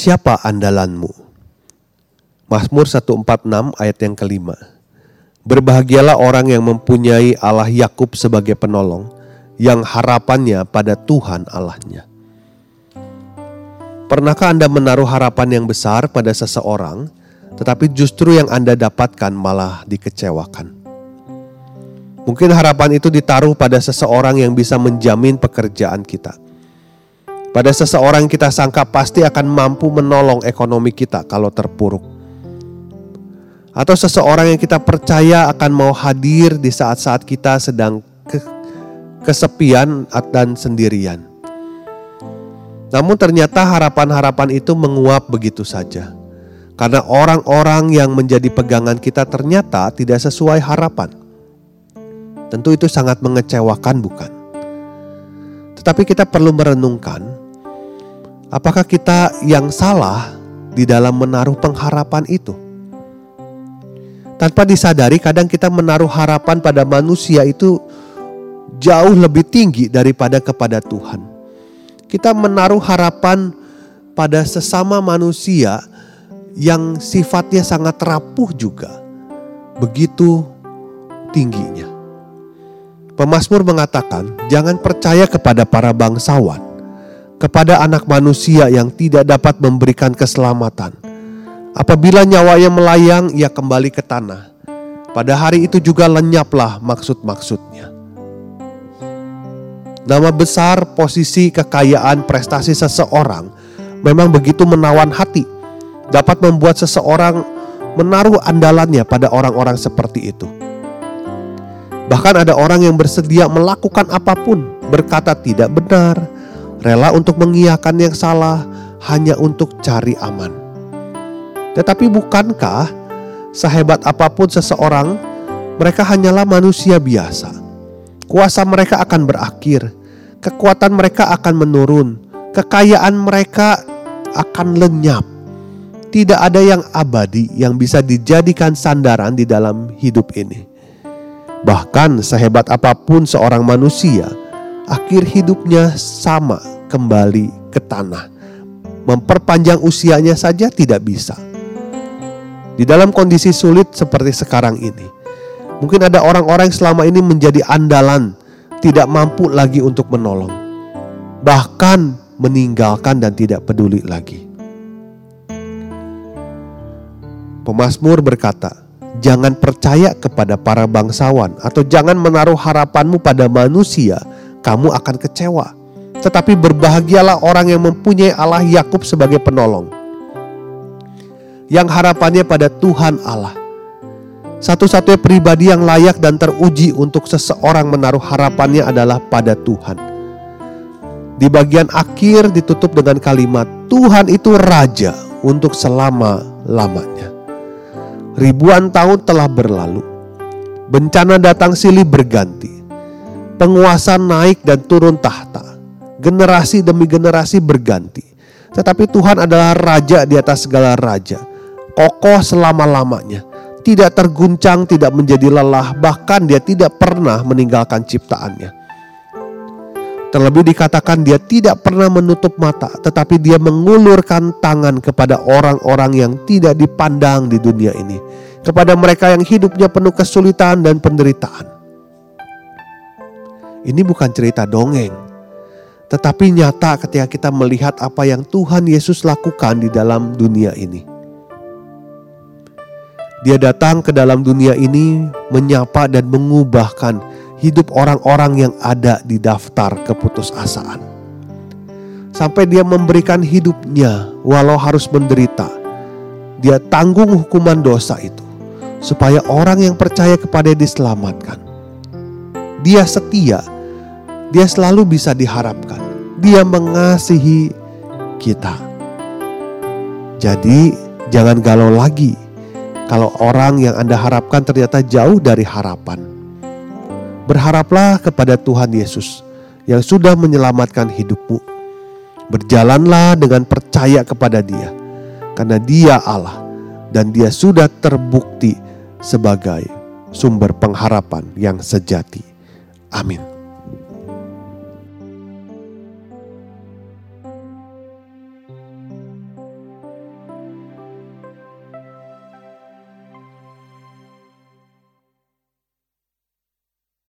Siapa andalanmu? Mazmur 146 ayat yang kelima. Berbahagialah orang yang mempunyai Allah Yakub sebagai penolong, yang harapannya pada Tuhan Allahnya. Pernahkah Anda menaruh harapan yang besar pada seseorang, tetapi justru yang Anda dapatkan malah dikecewakan? Mungkin harapan itu ditaruh pada seseorang yang bisa menjamin pekerjaan kita pada seseorang kita sangka pasti akan mampu menolong ekonomi kita kalau terpuruk. Atau seseorang yang kita percaya akan mau hadir di saat-saat kita sedang ke kesepian dan sendirian. Namun ternyata harapan-harapan itu menguap begitu saja. Karena orang-orang yang menjadi pegangan kita ternyata tidak sesuai harapan. Tentu itu sangat mengecewakan bukan? Tetapi kita perlu merenungkan Apakah kita yang salah di dalam menaruh pengharapan itu? Tanpa disadari, kadang kita menaruh harapan pada manusia itu jauh lebih tinggi daripada kepada Tuhan. Kita menaruh harapan pada sesama manusia yang sifatnya sangat rapuh juga, begitu tingginya. Pemasmur mengatakan, "Jangan percaya kepada para bangsawan, kepada anak manusia yang tidak dapat memberikan keselamatan. Apabila nyawanya melayang, ia kembali ke tanah. Pada hari itu juga lenyaplah maksud-maksudnya. Nama besar, posisi, kekayaan, prestasi seseorang memang begitu menawan hati, dapat membuat seseorang menaruh andalannya pada orang-orang seperti itu. Bahkan ada orang yang bersedia melakukan apa pun, berkata tidak benar, rela untuk mengiyakan yang salah hanya untuk cari aman. Tetapi bukankah sehebat apa pun seseorang, mereka hanyalah manusia biasa. Kuasa mereka akan berakhir, kekuatan mereka akan menurun, kekayaan mereka akan lenyap. Tidak ada yang abadi yang bisa dijadikan sandaran di dalam hidup ini. Bahkan sehebat apa pun seorang manusia, akhir hidupnya sama kembali ke tanah. Memperpanjang usianya saja tidak bisa. Di dalam kondisi sulit seperti sekarang ini, mungkin ada orang-orang yang selama ini menjadi andalan, tidak mampu lagi untuk menolong, bahkan meninggalkan dan tidak peduli lagi. Pemasmur berkata, "Jangan percaya kepada para bangsawan, atau jangan menaruh harapanmu pada manusia, kamu akan kecewa. Tetapi berbahagialah orang yang mempunyai Allah Yakub sebagai penolong. Yang harapannya pada Tuhan Allah. Satu-satunya pribadi yang layak dan teruji untuk seseorang menaruh harapannya adalah pada Tuhan. Di bagian akhir ditutup dengan kalimat Tuhan itu raja untuk selama-lamanya. Ribuan tahun telah berlalu. Bencana datang silih berganti penguasa naik dan turun tahta. Generasi demi generasi berganti. Tetapi Tuhan adalah raja di atas segala raja. Kokoh selama-lamanya. Tidak terguncang, tidak menjadi lelah, bahkan dia tidak pernah meninggalkan ciptaannya. Terlebih dikatakan dia tidak pernah menutup mata, tetapi dia mengulurkan tangan kepada orang-orang yang tidak dipandang di dunia ini. Kepada mereka yang hidupnya penuh kesulitan dan penderitaan. Ini bukan cerita dongeng, tetapi nyata ketika kita melihat apa yang Tuhan Yesus lakukan di dalam dunia ini. Dia datang ke dalam dunia ini menyapa dan mengubahkan hidup orang-orang yang ada di daftar keputusasaan. Sampai dia memberikan hidupnya walau harus menderita. Dia tanggung hukuman dosa itu supaya orang yang percaya kepada dia diselamatkan. Dia setia, dia selalu bisa diharapkan. Dia mengasihi kita. Jadi, jangan galau lagi kalau orang yang Anda harapkan ternyata jauh dari harapan. Berharaplah kepada Tuhan Yesus yang sudah menyelamatkan hidupmu. Berjalanlah dengan percaya kepada Dia, karena Dia Allah dan Dia sudah terbukti sebagai sumber pengharapan yang sejati. Amin.